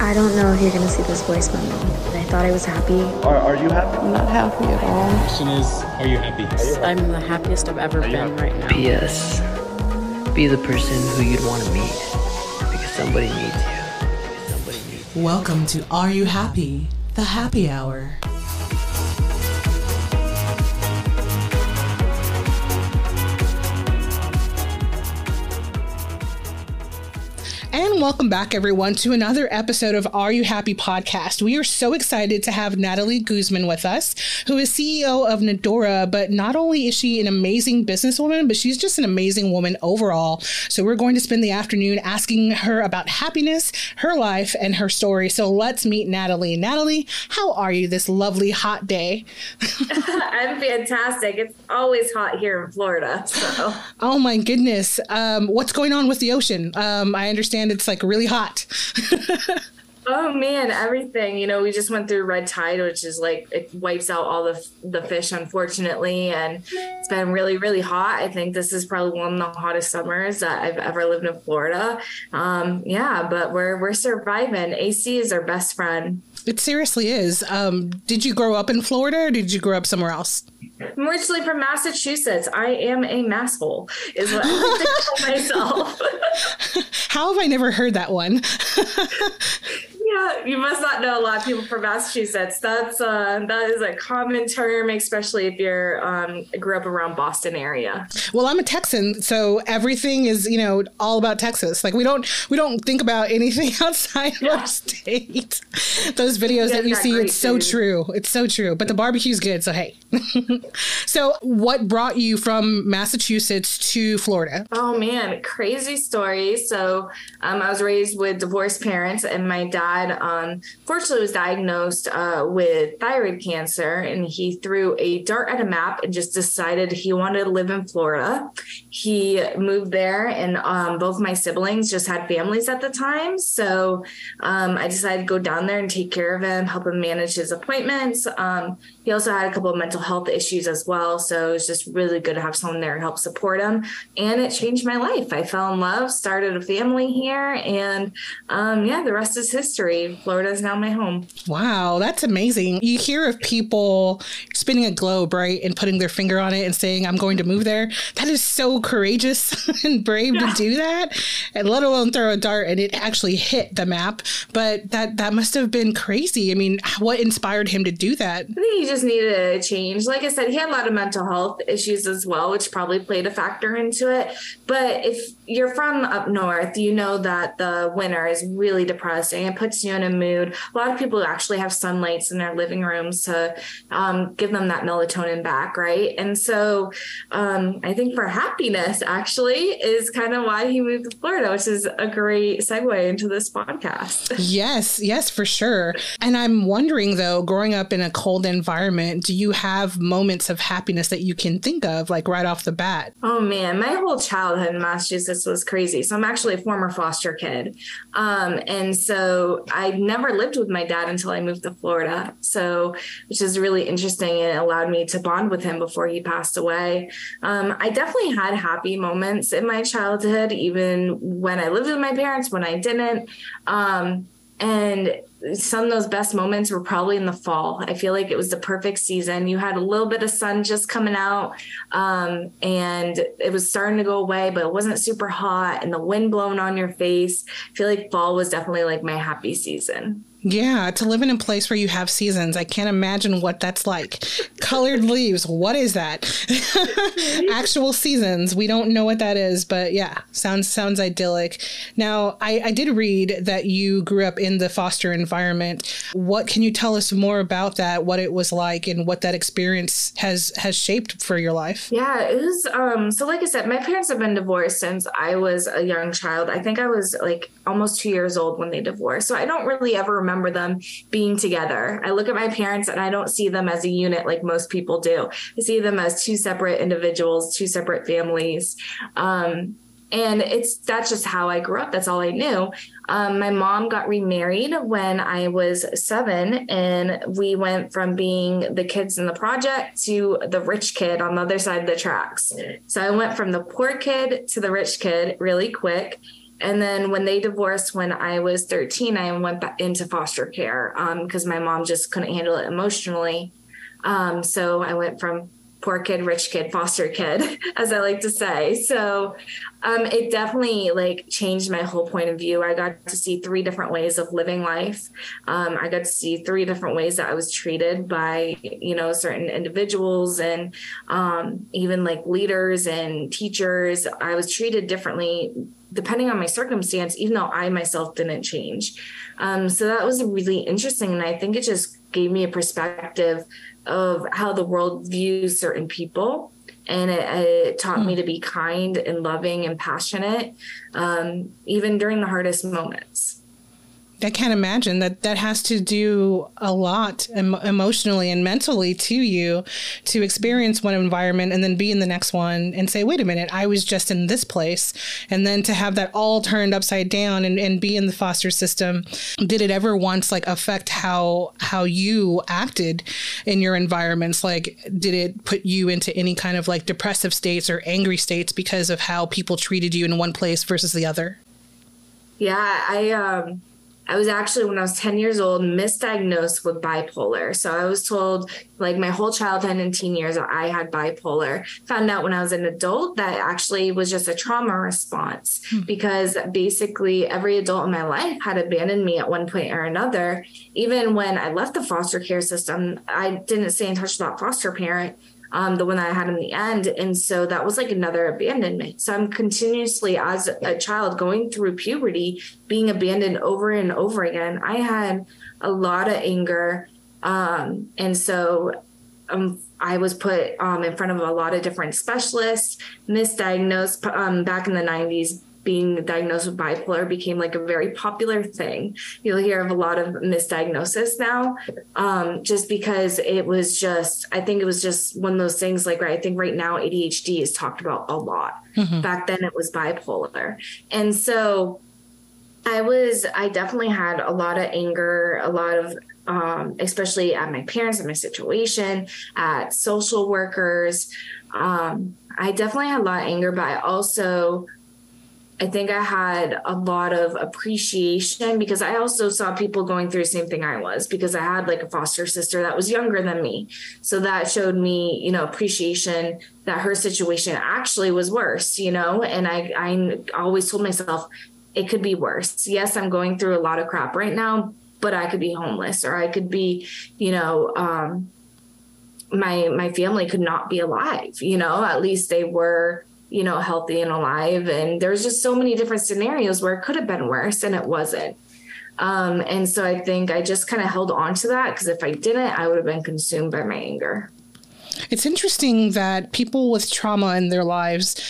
I don't know if you're gonna see this voice memo, but I thought I was happy. Are, are you happy? I'm not happy at all. The question is, are you happy? I'm the happiest I've ever been right now. P.S. Be the person who you'd want to meet because somebody needs you. Because somebody needs you. Welcome to Are You Happy? The Happy Hour. And welcome back, everyone, to another episode of Are You Happy podcast. We are so excited to have Natalie Guzman with us, who is CEO of Nadora. But not only is she an amazing businesswoman, but she's just an amazing woman overall. So we're going to spend the afternoon asking her about happiness, her life, and her story. So let's meet Natalie. Natalie, how are you this lovely hot day? I'm fantastic. It's always hot here in Florida. So, Oh my goodness. Um, what's going on with the ocean? Um, I understand it's like really hot. oh man, everything. You know, we just went through red tide, which is like it wipes out all the the fish, unfortunately, and it's been really, really hot. I think this is probably one of the hottest summers that I've ever lived in Florida. Um, yeah, but we're we're surviving. AC is our best friend. It seriously is. Um, did you grow up in Florida or did you grow up somewhere else? I'm originally from Massachusetts. I am a masshole, is what I call myself. How have I never heard that one? Yeah, you must not know a lot of people from Massachusetts. That's uh, that is a common term, especially if you're um, grew up around Boston area. well, I'm a Texan, so everything is you know all about Texas. Like we don't we don't think about anything outside of our state. Those videos that you see, it's so food. true. It's so true. But the barbecue's good, so hey. so, what brought you from Massachusetts to Florida? Oh man, crazy story. So um, I was raised with divorced parents, and my dad, um, fortunately, was diagnosed uh, with thyroid cancer, and he threw a dart at a map and just decided he wanted to live in Florida. He moved there, and um, both my siblings just had families at the time, so um, I decided to go down there and take care of him, help him manage his appointments. Um, he also had a couple of mental health issues as well, so it was just really good to have someone there to help support him, and it changed my life. I fell in love, started a family here, and um, yeah, the rest is history. Florida is now my home. Wow, that's amazing. You hear of people spinning a globe, right, and putting their finger on it and saying, I'm going to move there. That is so courageous and brave to do that, and let alone throw a dart and it actually hit the map. But that that must have been crazy. I mean, what inspired him to do that? I think he just needed a change. Like I said, he had a lot of mental health issues as well, which probably played a factor into it. But if you're from up north, you know that the winter is really depressing. It puts you in a mood. A lot of people actually have sunlights in their living rooms to um, give them that melatonin back, right? And so um, I think for happiness, actually, is kind of why he moved to Florida, which is a great segue into this podcast. Yes, yes, for sure. And I'm wondering though, growing up in a cold environment, do you have moments of happiness that you can think of, like right off the bat? Oh man, my whole childhood in Massachusetts was crazy. So I'm actually a former foster kid. Um, and so I never lived with my dad until I moved to Florida. So, which is really interesting and it allowed me to bond with him before he passed away. Um, I definitely had happy moments in my childhood, even when I lived with my parents, when I didn't. Um, and some of those best moments were probably in the fall. I feel like it was the perfect season. You had a little bit of sun just coming out, um, and it was starting to go away, but it wasn't super hot, and the wind blowing on your face. I feel like fall was definitely like my happy season. Yeah, to live in a place where you have seasons, I can't imagine what that's like. Colored leaves, what is that? Actual seasons, we don't know what that is, but yeah, sounds sounds idyllic. Now, I, I did read that you grew up in the foster environment. What can you tell us more about that? What it was like, and what that experience has has shaped for your life? Yeah, it was. Um, so, like I said, my parents have been divorced since I was a young child. I think I was like almost two years old when they divorced. So, I don't really ever remember them being together. I look at my parents and I don't see them as a unit like most people do. I see them as two separate individuals, two separate families. Um, and it's that's just how I grew up. That's all I knew. Um, my mom got remarried when I was seven, and we went from being the kids in the project to the rich kid on the other side of the tracks. So I went from the poor kid to the rich kid really quick. And then when they divorced when I was 13, I went back into foster care because um, my mom just couldn't handle it emotionally. Um, so I went from poor kid, rich kid, foster kid, as I like to say. So um, it definitely like changed my whole point of view. I got to see three different ways of living life. Um, I got to see three different ways that I was treated by, you know, certain individuals and um, even like leaders and teachers. I was treated differently depending on my circumstance, even though I myself didn't change. Um, so that was really interesting. And I think it just gave me a perspective of how the world views certain people and it, it taught mm. me to be kind and loving and passionate um, even during the hardest moments I can't imagine that that has to do a lot em- emotionally and mentally to you to experience one environment and then be in the next one and say, wait a minute, I was just in this place. And then to have that all turned upside down and, and be in the foster system. Did it ever once like affect how how you acted in your environments? Like did it put you into any kind of like depressive states or angry states because of how people treated you in one place versus the other? Yeah, I um I was actually, when I was 10 years old, misdiagnosed with bipolar. So I was told, like, my whole childhood and teen years, that I had bipolar. Found out when I was an adult that actually was just a trauma response hmm. because basically every adult in my life had abandoned me at one point or another. Even when I left the foster care system, I didn't stay in touch with that foster parent um, the one that I had in the end. And so that was like another abandonment. So I'm continuously, as a child, going through puberty, being abandoned over and over again. I had a lot of anger. Um, and so um, I was put um, in front of a lot of different specialists, misdiagnosed um, back in the 90s being diagnosed with bipolar became like a very popular thing. You'll hear of a lot of misdiagnosis now, um, just because it was just, I think it was just one of those things like, right, I think right now ADHD is talked about a lot. Mm-hmm. Back then it was bipolar. And so I was, I definitely had a lot of anger, a lot of um, especially at my parents, and my situation, at social workers. Um, I definitely had a lot of anger, but I also I think I had a lot of appreciation because I also saw people going through the same thing I was because I had like a foster sister that was younger than me. So that showed me, you know, appreciation that her situation actually was worse, you know, and I, I always told myself it could be worse. Yes, I'm going through a lot of crap right now, but I could be homeless or I could be, you know, um, my my family could not be alive, you know, at least they were you know, healthy and alive. And there's just so many different scenarios where it could have been worse and it wasn't. Um, and so I think I just kind of held on to that because if I didn't, I would have been consumed by my anger. It's interesting that people with trauma in their lives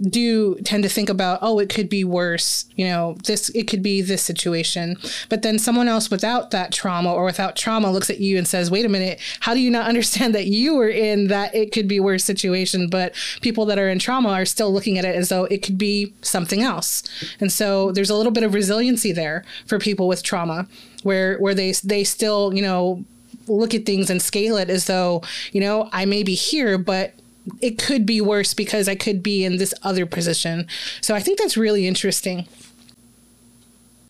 do tend to think about, oh, it could be worse. You know, this, it could be this situation. But then someone else without that trauma or without trauma looks at you and says, wait a minute, how do you not understand that you were in that it could be worse situation? But people that are in trauma are still looking at it as though it could be something else. And so there's a little bit of resiliency there for people with trauma where, where they, they still, you know, look at things and scale it as though, you know, I may be here, but it could be worse because I could be in this other position. So I think that's really interesting.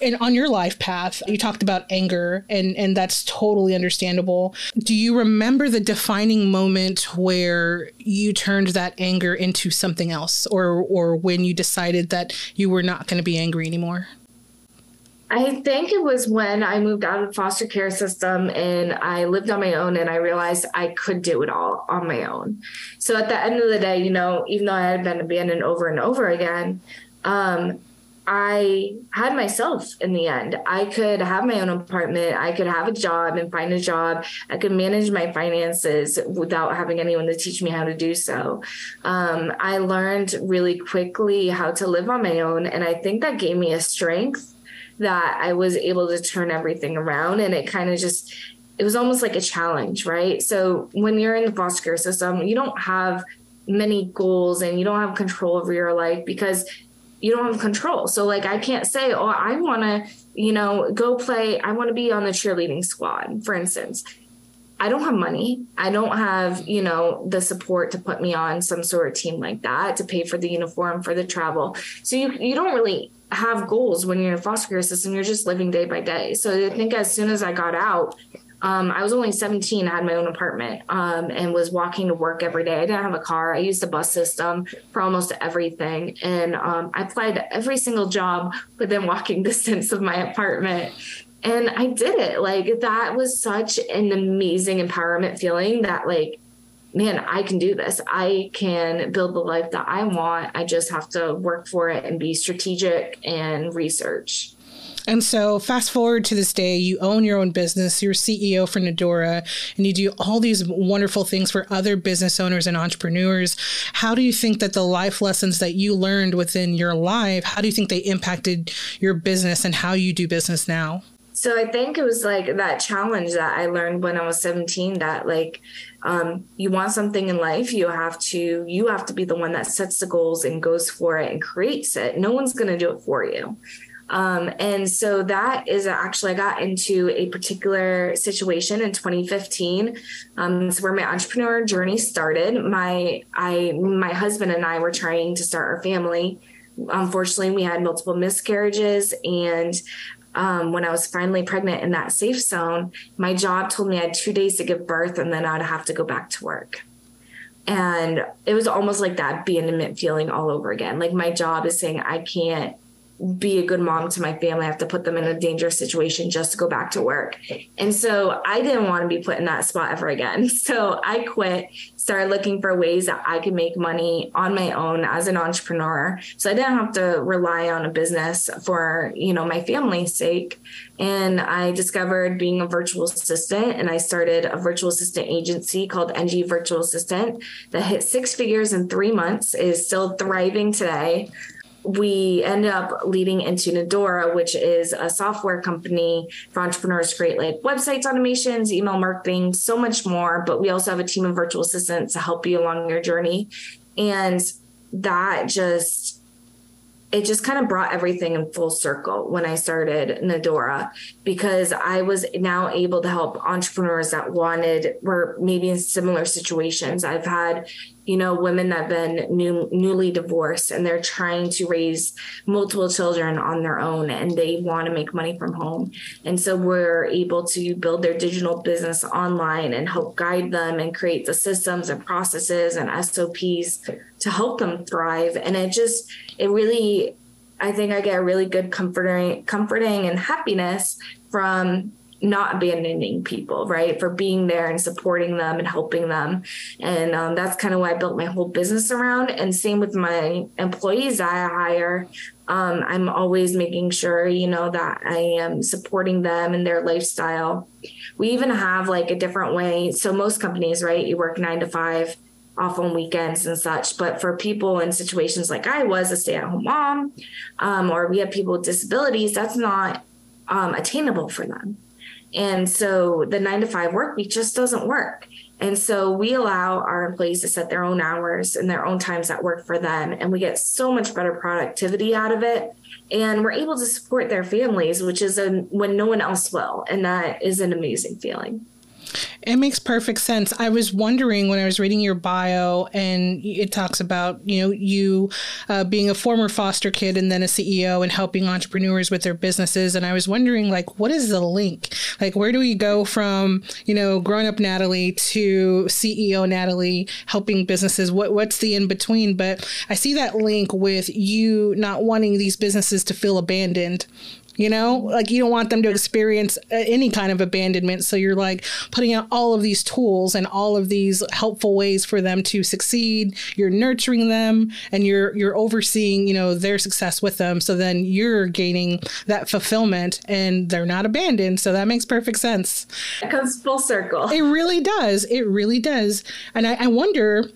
And on your life path, you talked about anger, and, and that's totally understandable. Do you remember the defining moment where you turned that anger into something else, or, or when you decided that you were not going to be angry anymore? I think it was when I moved out of the foster care system and I lived on my own and I realized I could do it all on my own. So at the end of the day, you know, even though I had been abandoned over and over again, um, I had myself in the end. I could have my own apartment. I could have a job and find a job. I could manage my finances without having anyone to teach me how to do so. Um, I learned really quickly how to live on my own. And I think that gave me a strength that I was able to turn everything around. And it kind of just, it was almost like a challenge, right? So when you're in the foster care system, you don't have many goals and you don't have control over your life because you don't have control. So like I can't say, oh, I want to, you know, go play. I want to be on the cheerleading squad, for instance. I don't have money. I don't have, you know, the support to put me on some sort of team like that to pay for the uniform for the travel. So you you don't really have goals when you're in foster care system. You're just living day by day. So I think as soon as I got out, um, I was only 17, I had my own apartment, um, and was walking to work every day. I didn't have a car. I used the bus system for almost everything. And um, I applied to every single job within walking distance of my apartment. And I did it. Like, that was such an amazing empowerment feeling that, like, man, I can do this. I can build the life that I want. I just have to work for it and be strategic and research. And so, fast forward to this day, you own your own business, you're CEO for Nadora, and you do all these wonderful things for other business owners and entrepreneurs. How do you think that the life lessons that you learned within your life, how do you think they impacted your business and how you do business now? So I think it was like that challenge that I learned when I was 17 that like um, you want something in life, you have to you have to be the one that sets the goals and goes for it and creates it. No one's going to do it for you. Um, and so that is actually, I got into a particular situation in 2015. Um, where my entrepreneur journey started. My, I, my husband and I were trying to start our family. Unfortunately, we had multiple miscarriages and um, when I was finally pregnant in that safe zone, my job told me I had two days to give birth and then I'd have to go back to work. And it was almost like that abandonment feeling all over again. Like my job is saying, I can't be a good mom to my family. I have to put them in a dangerous situation just to go back to work. And so I didn't want to be put in that spot ever again. So I quit, started looking for ways that I could make money on my own as an entrepreneur. So I didn't have to rely on a business for, you know, my family's sake. And I discovered being a virtual assistant and I started a virtual assistant agency called NG Virtual Assistant that hit six figures in three months, is still thriving today we ended up leading into Nadora, which is a software company for entrepreneurs to create like websites, automations, email marketing, so much more. But we also have a team of virtual assistants to help you along your journey. And that just it just kind of brought everything in full circle when I started Nadora because I was now able to help entrepreneurs that wanted were maybe in similar situations. I've had you know, women that have been new, newly divorced and they're trying to raise multiple children on their own and they want to make money from home. And so we're able to build their digital business online and help guide them and create the systems and processes and SOPs to help them thrive. And it just, it really, I think I get really good comforting, comforting and happiness from not abandoning people, right? For being there and supporting them and helping them. And um, that's kind of why I built my whole business around. And same with my employees I hire. Um, I'm always making sure, you know, that I am supporting them and their lifestyle. We even have like a different way. So most companies, right, you work nine to five off on weekends and such. But for people in situations like I was, a stay at home mom, um, or we have people with disabilities, that's not um, attainable for them. And so the nine to five work week just doesn't work. And so we allow our employees to set their own hours and their own times that work for them. And we get so much better productivity out of it. And we're able to support their families, which is a, when no one else will. And that is an amazing feeling. It makes perfect sense. I was wondering when I was reading your bio, and it talks about you know you uh, being a former foster kid and then a CEO and helping entrepreneurs with their businesses. And I was wondering like, what is the link? Like, where do we go from you know growing up Natalie to CEO Natalie helping businesses? What what's the in between? But I see that link with you not wanting these businesses to feel abandoned you know? Like you don't want them to experience uh, any kind of abandonment. So you're like putting out all of these tools and all of these helpful ways for them to succeed. You're nurturing them and you're you're overseeing you know their success with them. So then you're gaining that fulfillment and they're not abandoned. So that makes perfect sense. It comes full circle. It really does. It really does. And I, I wonder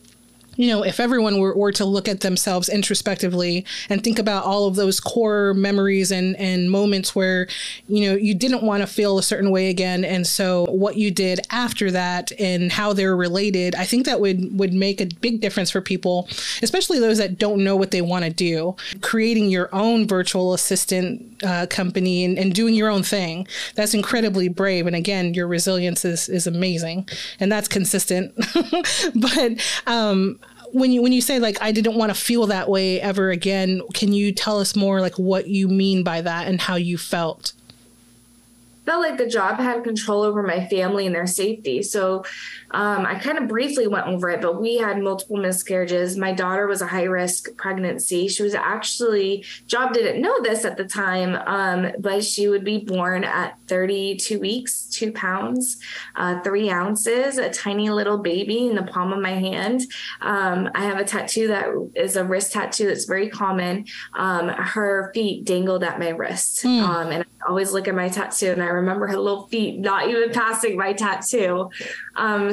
you know, if everyone were, were to look at themselves introspectively and think about all of those core memories and, and moments where, you know, you didn't want to feel a certain way again. And so what you did after that and how they're related, I think that would, would make a big difference for people, especially those that don't know what they want to do. Creating your own virtual assistant uh, company and, and doing your own thing, that's incredibly brave. And again, your resilience is, is amazing and that's consistent. but um, when you when you say like I didn't want to feel that way ever again, can you tell us more like what you mean by that and how you felt? felt like the job had control over my family and their safety. So um, I kind of briefly went over it, but we had multiple miscarriages. My daughter was a high risk pregnancy. She was actually, job didn't know this at the time, um, but she would be born at 32 weeks, two pounds, uh, three ounces, a tiny little baby in the palm of my hand. Um, I have a tattoo that is a wrist tattoo that's very common. Um, her feet dangled at my wrist. Mm. and I always look at my tattoo and I remember her little feet not even passing my tattoo.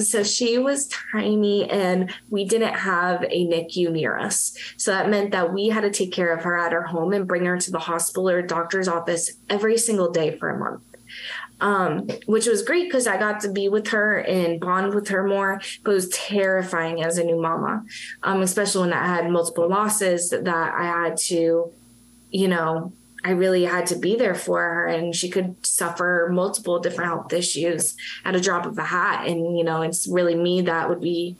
So she was tiny and we didn't have a NICU near us. So that meant that we had to take care of her at her home and bring her to the hospital or doctor's office every single day for a month. Um, which was great because I got to be with her and bond with her more, but it was terrifying as a new mama, um, especially when I had multiple losses that I had to, you know, I really had to be there for her and she could suffer multiple different health issues at a drop of a hat. And, you know, it's really me that would be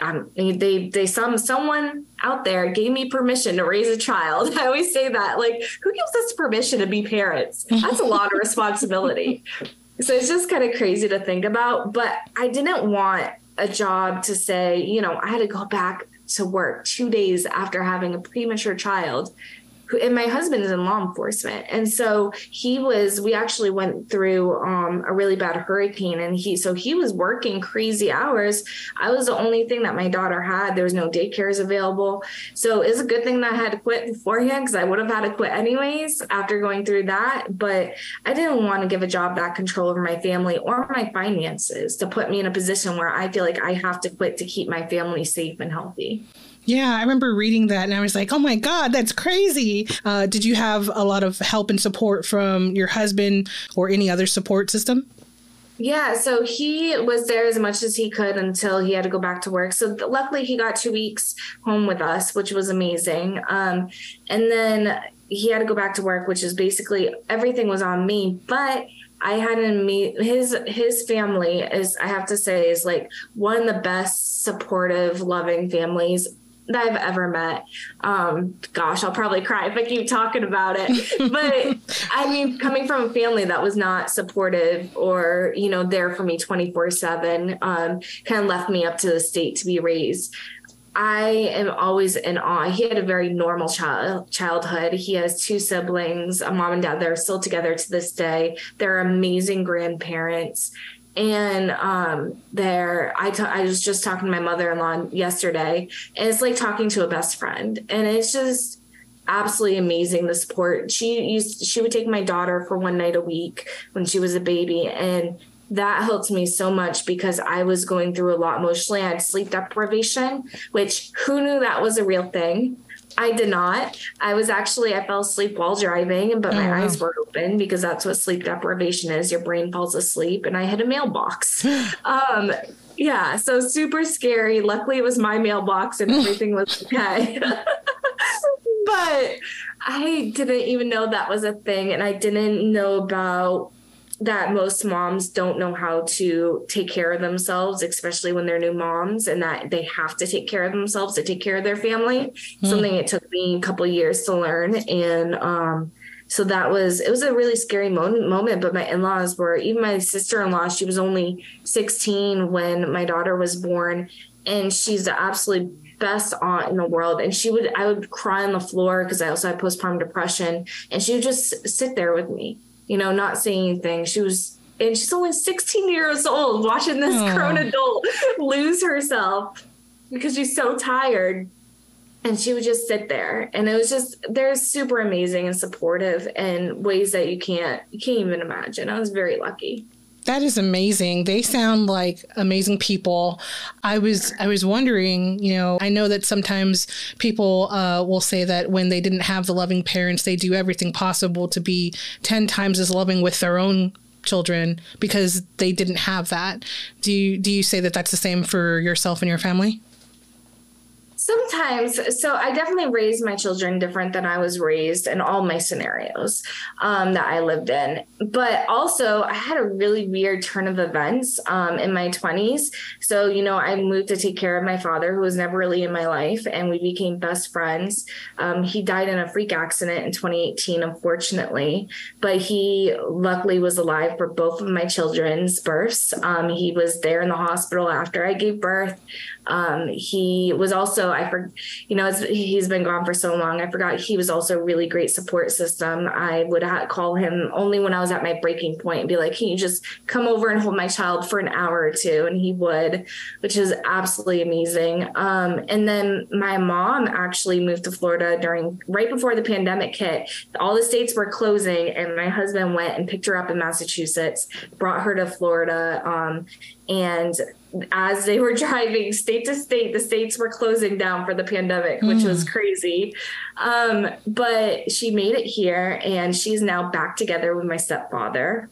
um, they they some someone out there gave me permission to raise a child. I always say that like who gives us permission to be parents? That's a lot of responsibility. So it's just kind of crazy to think about. But I didn't want a job to say, you know, I had to go back to work two days after having a premature child who, and my husband is in law enforcement. And so he was, we actually went through um, a really bad hurricane and he, so he was working crazy hours. I was the only thing that my daughter had. There was no daycares available. So it's a good thing that I had to quit beforehand because I would have had to quit anyways after going through that. But I didn't want to give a job back control over my family or my finances to put me in a position where I feel like I have to quit to keep my family safe and healthy. Yeah, I remember reading that and I was like, oh my God, that's crazy. Uh, did you have a lot of help and support from your husband or any other support system? Yeah, so he was there as much as he could until he had to go back to work. So luckily, he got two weeks home with us, which was amazing. Um, and then he had to go back to work, which is basically everything was on me. But I had to meet his his family is I have to say is like one of the best supportive, loving families that I've ever met. Um, gosh, I'll probably cry if I keep talking about it. But I mean, coming from a family that was not supportive or, you know, there for me 24 7, um, kind of left me up to the state to be raised. I am always in awe. He had a very normal child childhood. He has two siblings, a mom and dad. They're still together to this day. They're amazing grandparents and um there I, t- I was just talking to my mother-in-law yesterday and it's like talking to a best friend and it's just absolutely amazing the support she used she would take my daughter for one night a week when she was a baby and that helped me so much because I was going through a lot emotionally. I had sleep deprivation, which who knew that was a real thing? I did not. I was actually I fell asleep while driving, but oh, my wow. eyes were open because that's what sleep deprivation is. Your brain falls asleep, and I hit a mailbox. um, yeah, so super scary. Luckily, it was my mailbox, and everything was okay. but I didn't even know that was a thing, and I didn't know about that most moms don't know how to take care of themselves, especially when they're new moms, and that they have to take care of themselves to take care of their family. Mm. Something it took me a couple years to learn, and um, so that was it was a really scary moment. Moment, but my in-laws were even my sister-in-law. She was only 16 when my daughter was born, and she's the absolute best aunt in the world and she would i would cry on the floor because i also had postpartum depression and she would just sit there with me you know, not saying anything. She was, and she's only 16 years old watching this Aww. grown adult lose herself because she's so tired. And she would just sit there. And it was just, they're super amazing and supportive in ways that you can't, you can't even imagine. I was very lucky. That is amazing. They sound like amazing people. I was I was wondering, you know, I know that sometimes people uh, will say that when they didn't have the loving parents, they do everything possible to be ten times as loving with their own children because they didn't have that. Do you do you say that that's the same for yourself and your family? Sometimes, so I definitely raised my children different than I was raised in all my scenarios um, that I lived in. But also, I had a really weird turn of events um, in my 20s. So, you know, I moved to take care of my father, who was never really in my life, and we became best friends. Um, he died in a freak accident in 2018, unfortunately, but he luckily was alive for both of my children's births. Um, he was there in the hospital after I gave birth. Um, he was also, I for, you know, he's been gone for so long. I forgot he was also a really great support system. I would ha- call him only when I was at my breaking point and be like, "Can you just come over and hold my child for an hour or two? And he would, which is absolutely amazing. Um, and then my mom actually moved to Florida during right before the pandemic hit. All the states were closing, and my husband went and picked her up in Massachusetts, brought her to Florida. Um, and as they were driving state to state, the states were closing down for the pandemic, which mm. was hmm. crazy. Um, but she made it here and she's now back together with my stepfather.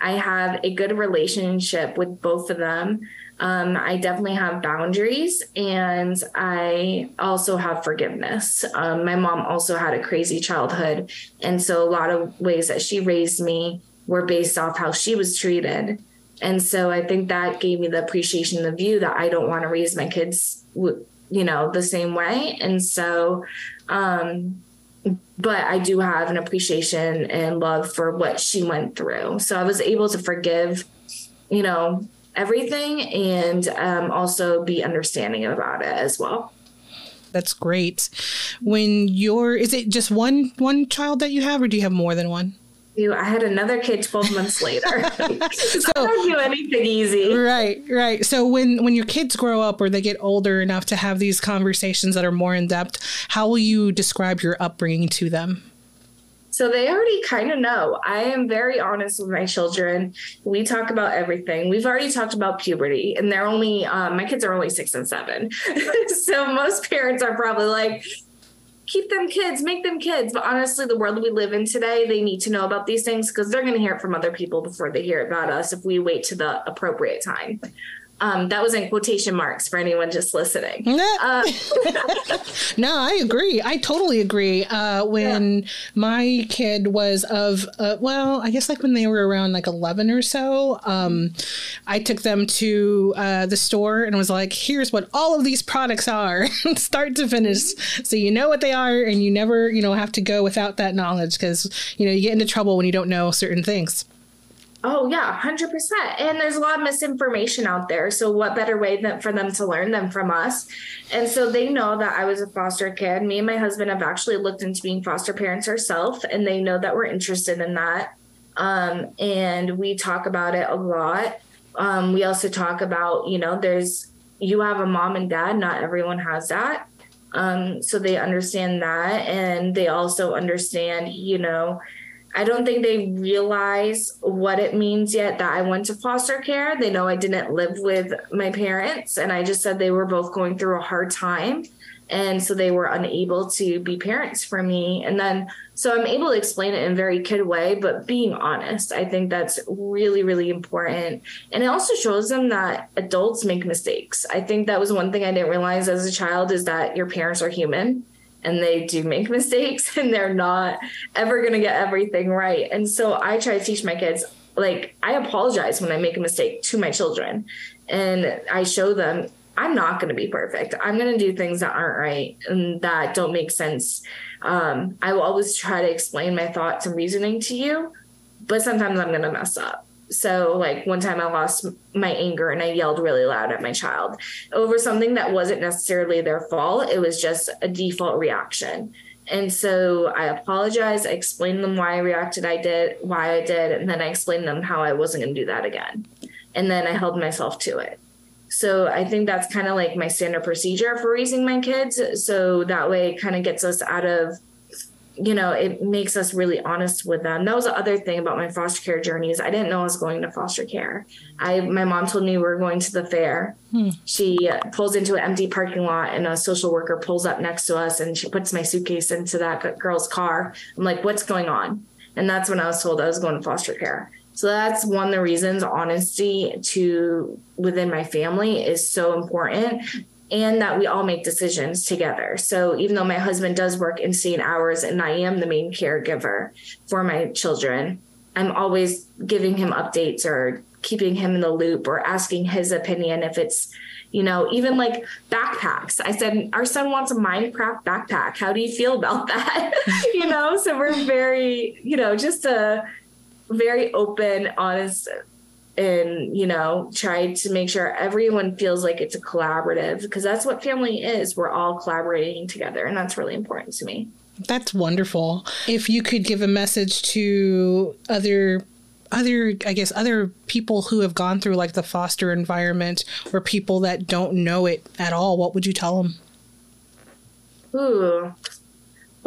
I have a good relationship with both of them. Um, I definitely have boundaries and I also have forgiveness. Um, my mom also had a crazy childhood. And so a lot of ways that she raised me were based off how she was treated. And so I think that gave me the appreciation, the view that I don't want to raise my kids, you know, the same way. And so, um, but I do have an appreciation and love for what she went through. So I was able to forgive, you know, everything and um, also be understanding about it as well. That's great. When you're, is it just one one child that you have, or do you have more than one? I had another kid 12 months later. so I don't do anything easy. Right, right. So when when your kids grow up or they get older enough to have these conversations that are more in depth, how will you describe your upbringing to them? So they already kind of know. I am very honest with my children. We talk about everything. We've already talked about puberty, and they're only, um, my kids are only six and seven. so most parents are probably like, keep them kids, make them kids. But honestly, the world we live in today, they need to know about these things because they're going to hear it from other people before they hear about us if we wait to the appropriate time. Um, that was in quotation marks for anyone just listening. Uh, no, I agree. I totally agree. Uh, when yeah. my kid was of, uh, well, I guess like when they were around like 11 or so, um, I took them to uh, the store and was like, here's what all of these products are, start to finish. So you know what they are and you never, you know, have to go without that knowledge because, you know, you get into trouble when you don't know certain things. Oh yeah, 100%. And there's a lot of misinformation out there. So what better way than for them to learn than from us? And so they know that I was a foster kid. Me and my husband have actually looked into being foster parents ourselves and they know that we're interested in that. Um, and we talk about it a lot. Um, we also talk about, you know, there's you have a mom and dad, not everyone has that. Um, so they understand that and they also understand, you know, I don't think they realize what it means yet that I went to foster care. They know I didn't live with my parents, and I just said they were both going through a hard time. And so they were unable to be parents for me. And then, so I'm able to explain it in a very kid way, but being honest, I think that's really, really important. And it also shows them that adults make mistakes. I think that was one thing I didn't realize as a child is that your parents are human and they do make mistakes and they're not ever going to get everything right. And so I try to teach my kids like I apologize when I make a mistake to my children and I show them I'm not going to be perfect. I'm going to do things that aren't right and that don't make sense. Um, I will always try to explain my thoughts and reasoning to you, but sometimes I'm going to mess up. So, like one time I lost my anger and I yelled really loud at my child over something that wasn't necessarily their fault. It was just a default reaction. And so I apologized. I explained them why I reacted, I did, why I did, and then I explained them how I wasn't going to do that again. And then I held myself to it. So I think that's kind of like my standard procedure for raising my kids. So that way it kind of gets us out of you know, it makes us really honest with them. That was the other thing about my foster care journey is I didn't know I was going to foster care. I my mom told me we were going to the fair. Hmm. She pulls into an empty parking lot and a social worker pulls up next to us and she puts my suitcase into that girl's car. I'm like, what's going on? And that's when I was told I was going to foster care. So that's one of the reasons honesty to within my family is so important and that we all make decisions together. So even though my husband does work insane hours and I am the main caregiver for my children, I'm always giving him updates or keeping him in the loop or asking his opinion if it's you know even like backpacks. I said our son wants a minecraft backpack. How do you feel about that? You know so we're very you know just a very open honest and you know try to make sure everyone feels like it's a collaborative because that's what family is. We're all collaborating together and that's really important to me. That's wonderful. If you could give a message to other other i guess other people who have gone through like the foster environment or people that don't know it at all what would you tell them? Ooh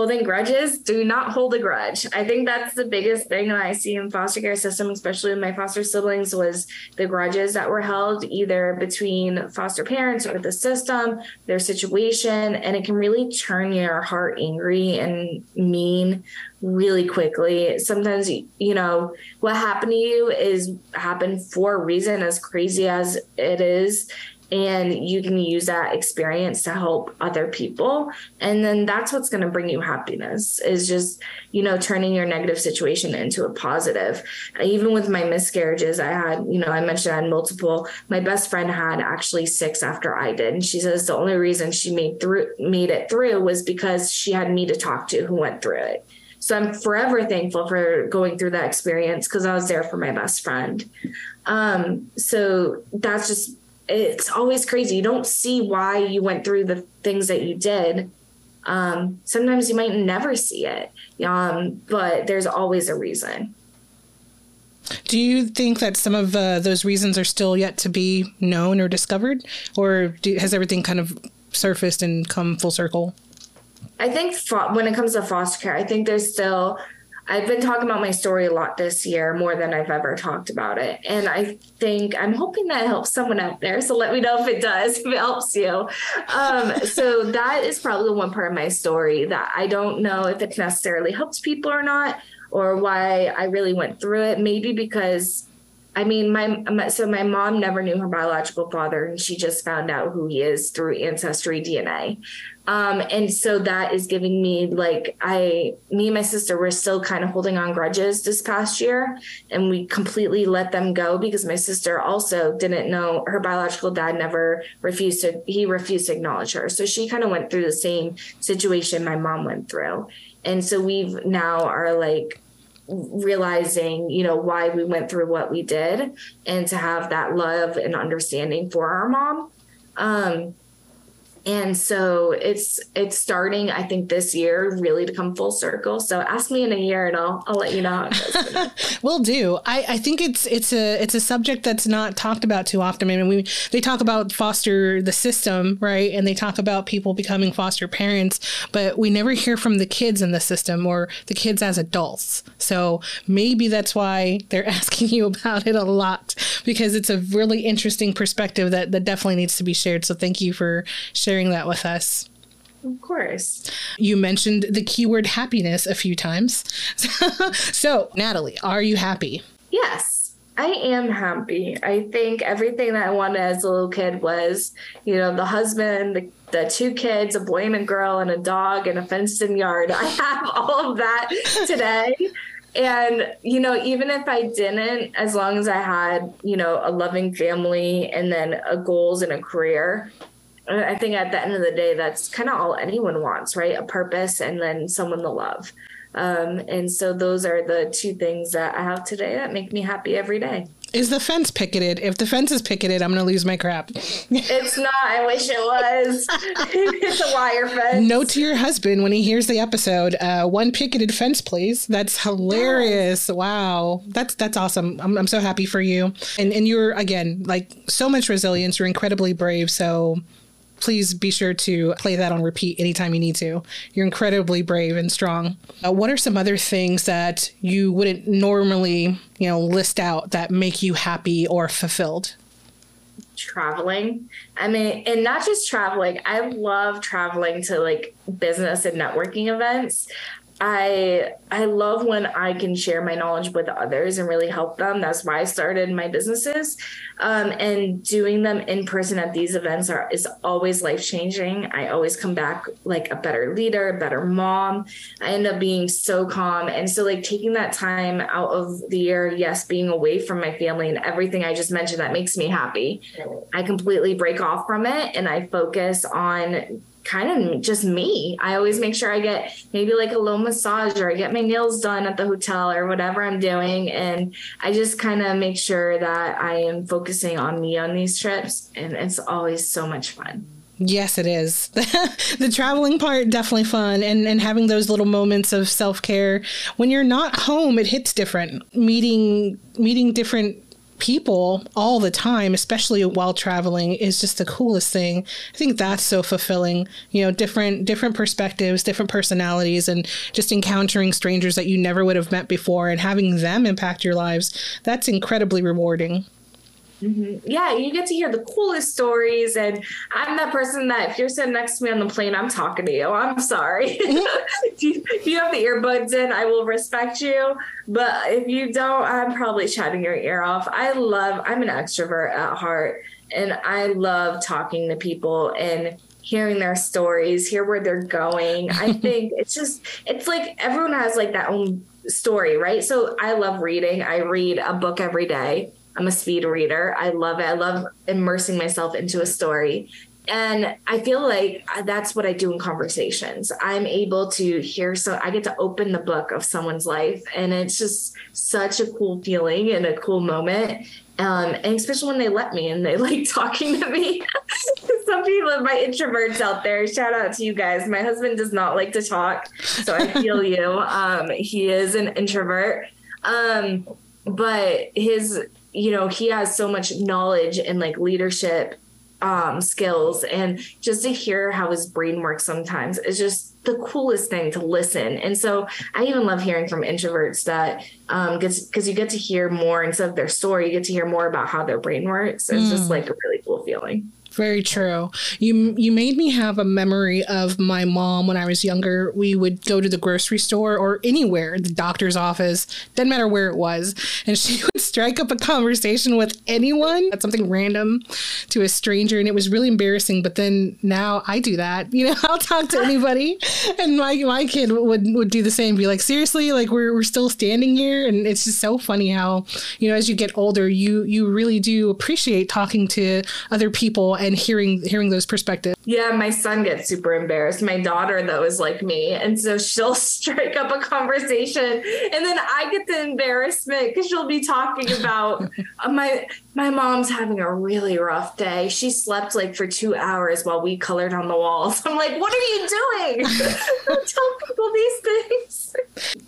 holding grudges do not hold a grudge. I think that's the biggest thing that i see in foster care system especially with my foster siblings was the grudges that were held either between foster parents or the system their situation and it can really turn your heart angry and mean really quickly. Sometimes you know what happened to you is happened for a reason as crazy as it is and you can use that experience to help other people. And then that's what's going to bring you happiness is just you know turning your negative situation into a positive. Even with my miscarriages i had you know i mentioned i had multiple my best friend had actually six after i did. And she says the only reason she made through made it through was because she had me to talk to who went through it. So i'm forever thankful for going through that experience because i was there for my best friend. Um, so that's just it's always crazy. You don't see why you went through the things that you did. Um, sometimes you might never see it, um, but there's always a reason. Do you think that some of uh, those reasons are still yet to be known or discovered, or do, has everything kind of surfaced and come full circle? I think fo- when it comes to foster care, I think there's still I've been talking about my story a lot this year, more than I've ever talked about it. And I think I'm hoping that helps someone out there. So let me know if it does, if it helps you. Um, so that is probably one part of my story that I don't know if it necessarily helps people or not, or why I really went through it. Maybe because I mean, my so my mom never knew her biological father, and she just found out who he is through ancestry DNA. Um, and so that is giving me like I, me and my sister were still kind of holding on grudges this past year, and we completely let them go because my sister also didn't know her biological dad never refused to he refused to acknowledge her, so she kind of went through the same situation my mom went through, and so we've now are like realizing you know why we went through what we did and to have that love and understanding for our mom. Um and so it's it's starting i think this year really to come full circle. So ask me in a year and i'll, I'll let you know will do. I, I think it's it's a it's a subject that's not talked about too often. I mean we they talk about foster the system right? And they talk about people becoming foster parents but we never hear from the kids in the system or the kids as adults. So maybe that's why they're asking you about it a lot because it's a really interesting perspective that that definitely needs to be shared. So thank you for sharing sharing that with us. Of course. You mentioned the keyword happiness a few times. so, Natalie, are you happy? Yes, I am happy. I think everything that I wanted as a little kid was, you know, the husband, the, the two kids, a boy and a girl, and a dog, and a fenced in yard. I have all of that today. And, you know, even if I didn't, as long as I had, you know, a loving family and then a goals and a career, I think at the end of the day, that's kind of all anyone wants, right? A purpose and then someone to love. Um, and so those are the two things that I have today that make me happy every day. Is the fence picketed? If the fence is picketed, I'm going to lose my crap. it's not. I wish it was. it's a wire fence. Note to your husband when he hears the episode: uh, one picketed fence, please. That's hilarious. Wow, that's that's awesome. I'm, I'm so happy for you. And and you're again like so much resilience. You're incredibly brave. So please be sure to play that on repeat anytime you need to. You're incredibly brave and strong. Uh, what are some other things that you wouldn't normally, you know, list out that make you happy or fulfilled? Traveling. I mean, and not just traveling. I love traveling to like business and networking events. I I love when I can share my knowledge with others and really help them. That's why I started my businesses, um, and doing them in person at these events are is always life changing. I always come back like a better leader, a better mom. I end up being so calm, and so like taking that time out of the year, yes, being away from my family and everything I just mentioned that makes me happy. I completely break off from it and I focus on kind of just me. I always make sure I get maybe like a little massage or I get my nails done at the hotel or whatever I'm doing. And I just kind of make sure that I am focusing on me on these trips. And it's always so much fun. Yes, it is. the traveling part definitely fun and and having those little moments of self-care when you're not home it hits different. Meeting meeting different people all the time, especially while traveling, is just the coolest thing. I think that's so fulfilling. You know, different different perspectives, different personalities, and just encountering strangers that you never would have met before and having them impact your lives. That's incredibly rewarding. Mm-hmm. Yeah, you get to hear the coolest stories. And I'm that person that if you're sitting next to me on the plane, I'm talking to you. I'm sorry. if, you, if you have the earbuds in, I will respect you. But if you don't, I'm probably chatting your ear off. I love, I'm an extrovert at heart. And I love talking to people and hearing their stories, hear where they're going. I think it's just, it's like everyone has like that own story, right? So I love reading. I read a book every day I'm a speed reader. I love it. I love immersing myself into a story. And I feel like that's what I do in conversations. I'm able to hear, so I get to open the book of someone's life. And it's just such a cool feeling and a cool moment. Um, and especially when they let me and they like talking to me. Some people, my introverts out there, shout out to you guys. My husband does not like to talk, so I feel you. Um, he is an introvert, um, but his you know he has so much knowledge and like leadership um, skills and just to hear how his brain works sometimes is just the coolest thing to listen. And so i even love hearing from introverts that um because you get to hear more instead of their story you get to hear more about how their brain works. It's mm. just like a really cool feeling very true. You you made me have a memory of my mom when I was younger. We would go to the grocery store or anywhere, the doctor's office, didn't matter where it was, and she would strike up a conversation with anyone, that's something random to a stranger, and it was really embarrassing. But then now I do that. You know, I'll talk to anybody, and my my kid would would do the same. Be like, seriously, like we're we're still standing here, and it's just so funny how you know as you get older, you you really do appreciate talking to other people and hearing hearing those perspectives. Yeah, my son gets super embarrassed. My daughter though is like me, and so she'll strike up a conversation, and then I get the embarrassment because she'll be talking about my my mom's having a really rough day. She slept like for two hours while we colored on the walls. I'm like, what are you doing? Don't tell people these things.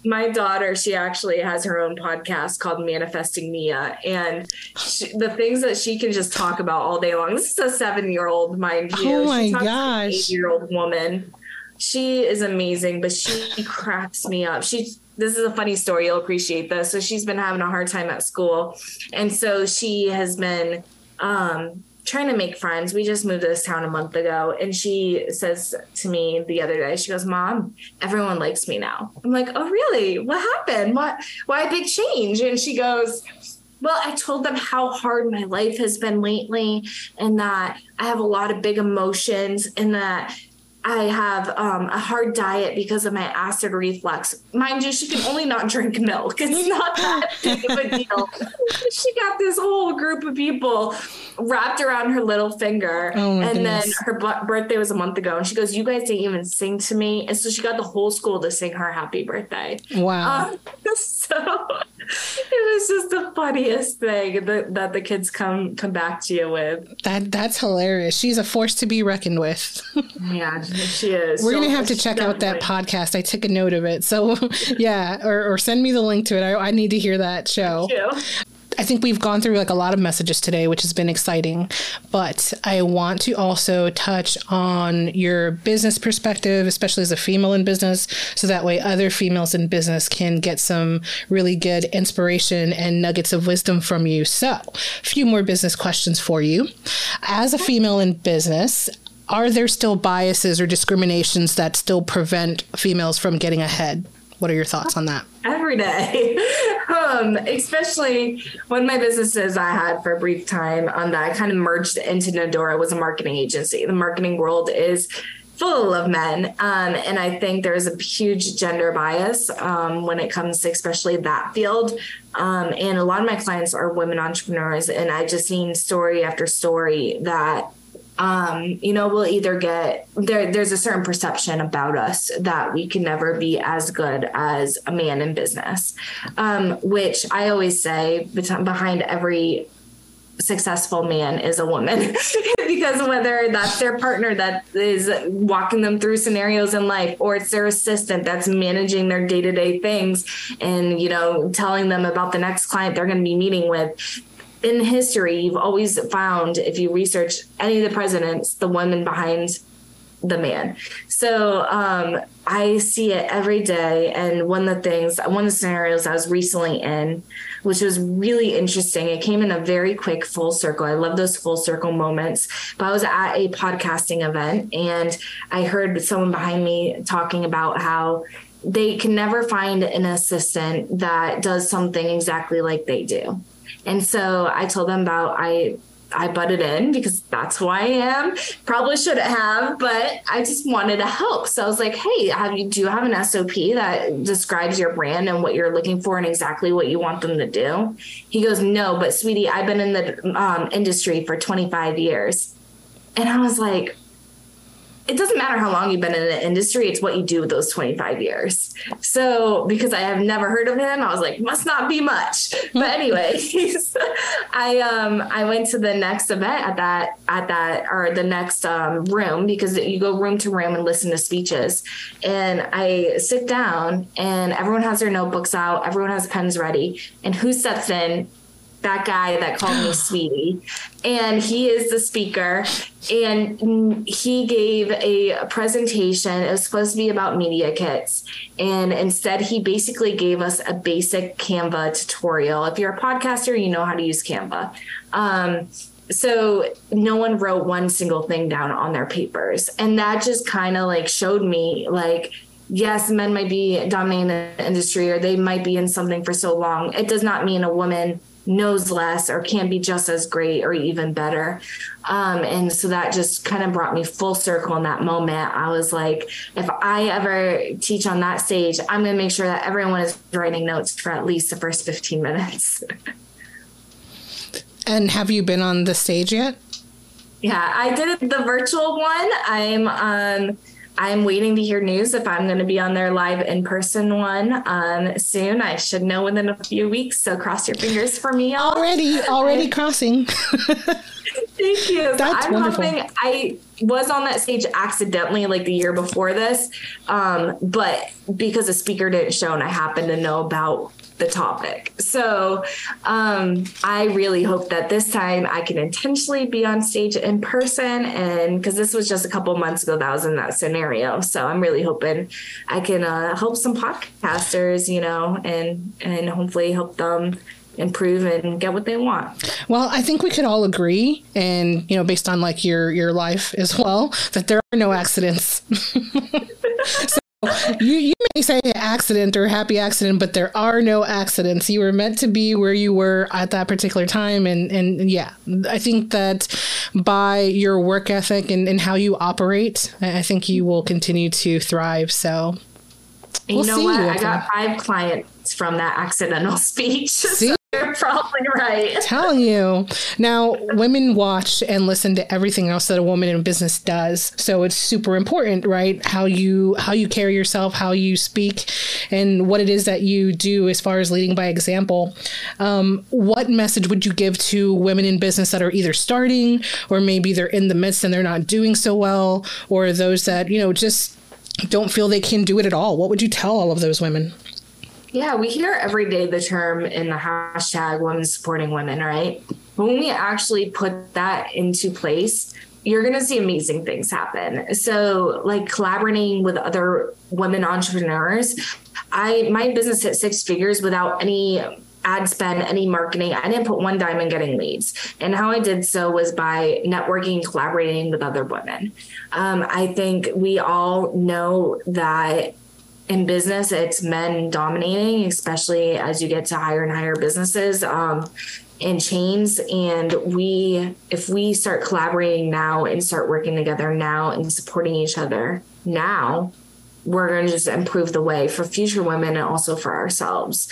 My daughter, she actually has her own podcast called Manifesting Mia, and she, the things that she can just talk about all day long. This is a seven year old, mind you. Oh my gosh, eight year old woman. She is amazing, but she cracks me up. She this is a funny story. You'll appreciate this. So she's been having a hard time at school. And so she has been um, trying to make friends. We just moved to this town a month ago. And she says to me the other day, she goes, Mom, everyone likes me now. I'm like, Oh, really? What happened? What, why a big change? And she goes, well, I told them how hard my life has been lately and that I have a lot of big emotions and that I have um, a hard diet because of my acid reflux. Mind you, she can only not drink milk. It's not that big of a deal. she got this whole group of people wrapped around her little finger. Oh and goodness. then her b- birthday was a month ago. And she goes, You guys didn't even sing to me. And so she got the whole school to sing her happy birthday. Wow. Um, so it was just the funniest thing that, that the kids come come back to you with. That That's hilarious. She's a force to be reckoned with. yeah she is. We're gonna have to check out that podcast. I took a note of it. So yeah, or, or send me the link to it. I, I need to hear that show. I think we've gone through like a lot of messages today, which has been exciting. But I want to also touch on your business perspective, especially as a female in business, so that way other females in business can get some really good inspiration and nuggets of wisdom from you. So, a few more business questions for you. As a female in business, are there still biases or discriminations that still prevent females from getting ahead? What are your thoughts on that? Every day, um, especially when my businesses I had for a brief time on um, that I kind of merged into Nadora was a marketing agency. The marketing world is full of men. Um, and I think there's a huge gender bias um, when it comes to especially that field. Um, and a lot of my clients are women entrepreneurs. And I've just seen story after story that um, you know, we'll either get there, there's a certain perception about us that we can never be as good as a man in business, um, which I always say behind every successful man is a woman. Because whether that's their partner that is walking them through scenarios in life or it's their assistant that's managing their day-to-day things and you know telling them about the next client they're going to be meeting with in history you've always found if you research any of the presidents the woman behind the man. So um, I see it every day. And one of the things, one of the scenarios I was recently in, which was really interesting, it came in a very quick full circle. I love those full circle moments. But I was at a podcasting event and I heard someone behind me talking about how they can never find an assistant that does something exactly like they do. And so I told them about I I butted in because that's who I am. Probably shouldn't have, but I just wanted to help. So I was like, "Hey, have you do you have an SOP that describes your brand and what you're looking for and exactly what you want them to do?" He goes, "No, but sweetie, I've been in the um, industry for 25 years," and I was like, it doesn't matter how long you've been in the industry, it's what you do with those 25 years. So, because I have never heard of him, I was like, must not be much. But anyways, I um I went to the next event at that at that or the next um, room because you go room to room and listen to speeches. And I sit down and everyone has their notebooks out, everyone has pens ready. And who steps in that guy that called me sweetie. And he is the speaker. And he gave a presentation. It was supposed to be about media kits. And instead, he basically gave us a basic Canva tutorial. If you're a podcaster, you know how to use Canva. Um, so no one wrote one single thing down on their papers. And that just kind of like showed me like, yes, men might be dominating the industry or they might be in something for so long. It does not mean a woman knows less or can be just as great or even better. Um, and so that just kind of brought me full circle in that moment. I was like, if I ever teach on that stage, I'm going to make sure that everyone is writing notes for at least the first 15 minutes. and have you been on the stage yet? Yeah, I did the virtual one. I'm um, I'm waiting to hear news if I'm going to be on their live in person one um, soon. I should know within a few weeks. So cross your fingers for me. Already, already crossing. Thank you. That's I'm wonderful. hoping I was on that stage accidentally like the year before this, um, but because the speaker didn't show and I happened to know about the topic. So um, I really hope that this time I can intentionally be on stage in person. And because this was just a couple months ago that I was in that scenario. So I'm really hoping I can uh, help some podcasters, you know, and and hopefully help them improve and get what they want. Well, I think we could all agree and you know based on like your your life as well that there are no accidents. so you you may say accident or happy accident, but there are no accidents. You were meant to be where you were at that particular time, and and yeah, I think that by your work ethic and, and how you operate, I think you will continue to thrive. So. We'll you know what? You I got five clients from that accidental speech. See? You're probably right. Telling you. Now, women watch and listen to everything else that a woman in business does. So it's super important, right? How you how you carry yourself, how you speak, and what it is that you do as far as leading by example. Um, what message would you give to women in business that are either starting or maybe they're in the midst and they're not doing so well, or those that, you know, just don't feel they can do it at all? What would you tell all of those women? Yeah, we hear every day the term in the hashtag women supporting women, right? But when we actually put that into place, you're going to see amazing things happen. So, like collaborating with other women entrepreneurs, I my business hit six figures without any ad spend, any marketing. I didn't put one dime in getting leads. And how I did so was by networking, collaborating with other women. Um, I think we all know that in business, it's men dominating, especially as you get to higher and higher businesses. Um, chains and we if we start collaborating now and start working together now and supporting each other now we're going to just improve the way for future women and also for ourselves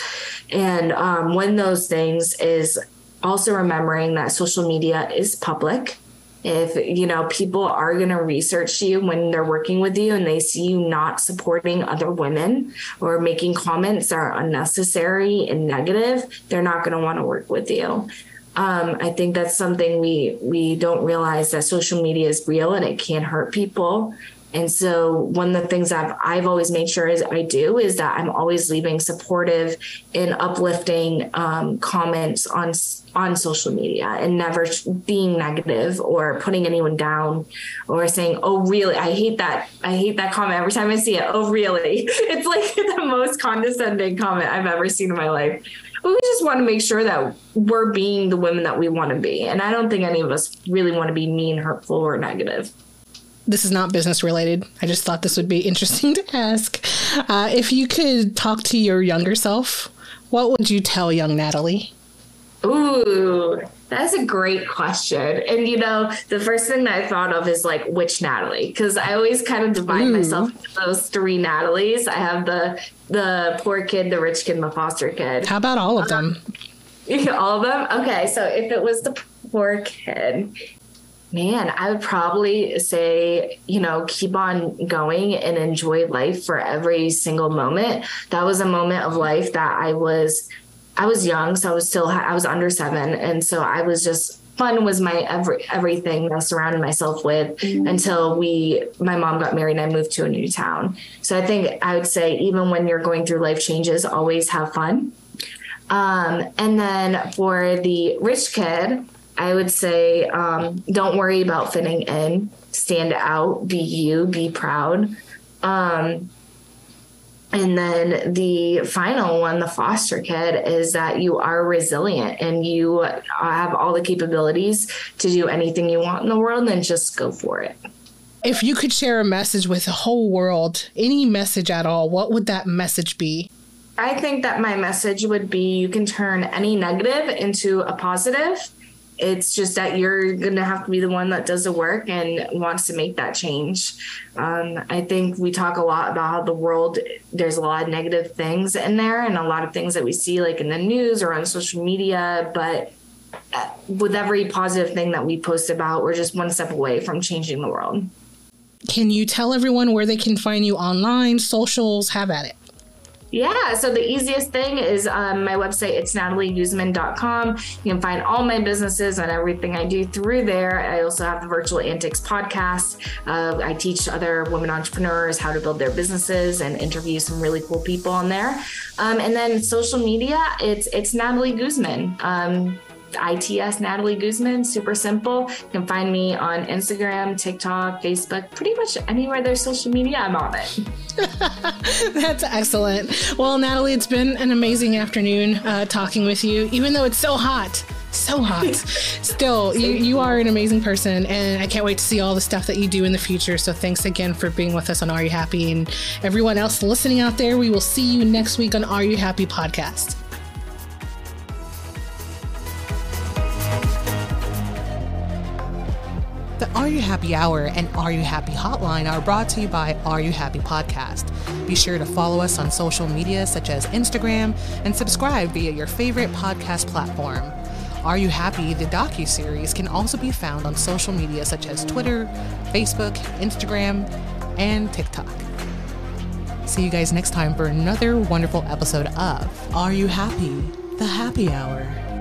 and um, one of those things is also remembering that social media is public if you know people are going to research you when they're working with you and they see you not supporting other women or making comments that are unnecessary and negative they're not going to want to work with you. Um, i think that's something we we don't realize that social media is real and it can hurt people and so one of the things I've I've always made sure is I do is that I'm always leaving supportive and uplifting um, comments on on social media and never being negative or putting anyone down or saying oh really? I hate that I hate that comment every time I see it. Oh really? It's like the most condescending comment I've ever seen in my life. We just want to make sure that we're being the women that we want to be. And I don't think any of us really want to be mean hurtful or negative this is not business related. I just thought this would be interesting to ask. Uh, if you could talk to your younger self, what would you tell young Natalie? Ooh, that's a great question. And you know, the first thing that I thought of is like which Natalie, because I always kind of divide Ooh. myself into those three Natalies. I have the the poor kid, the rich kid, and the foster kid. How about all of them? Um, all of them. Okay, so if it was the poor kid, Man, I would probably say, you know, keep on going and enjoy life for every single moment. That was a moment of life that I was I was young, so I was still I was under 7 and so I was just fun was my every everything I surrounded myself with mm-hmm. until we my mom got married and I moved to a new town. So I think I would say even when you're going through life changes, always have fun. Um, and then for the rich kid, I would say um, don't worry about fitting in, stand out, be you, be proud. Um, and then the final one, the foster kid, is that you are resilient and you have all the capabilities to do anything you want in the world, then just go for it. If you could share a message with the whole world, any message at all, what would that message be? I think that my message would be you can turn any negative into a positive it's just that you're going to have to be the one that does the work and wants to make that change. Um, I think we talk a lot about how the world, there's a lot of negative things in there and a lot of things that we see like in the news or on social media. But uh, with every positive thing that we post about, we're just one step away from changing the world. Can you tell everyone where they can find you online, socials? Have at it. Yeah, so the easiest thing is um, my website. It's natalieguzman.com. You can find all my businesses and everything I do through there. I also have the Virtual Antics podcast. Uh, I teach other women entrepreneurs how to build their businesses and interview some really cool people on there. Um, and then social media, it's it's Natalie Guzman. Um, ITS Natalie Guzman, super simple. You can find me on Instagram, TikTok, Facebook, pretty much anywhere there's social media, I'm on it. That's excellent. Well, Natalie, it's been an amazing afternoon uh, talking with you, even though it's so hot so hot. Still, you, you are an amazing person, and I can't wait to see all the stuff that you do in the future. So, thanks again for being with us on Are You Happy? And everyone else listening out there, we will see you next week on Are You Happy podcast. Are You Happy Hour and Are You Happy Hotline are brought to you by Are You Happy Podcast. Be sure to follow us on social media such as Instagram and subscribe via your favorite podcast platform. Are You Happy, the docu-series, can also be found on social media such as Twitter, Facebook, Instagram, and TikTok. See you guys next time for another wonderful episode of Are You Happy? The Happy Hour.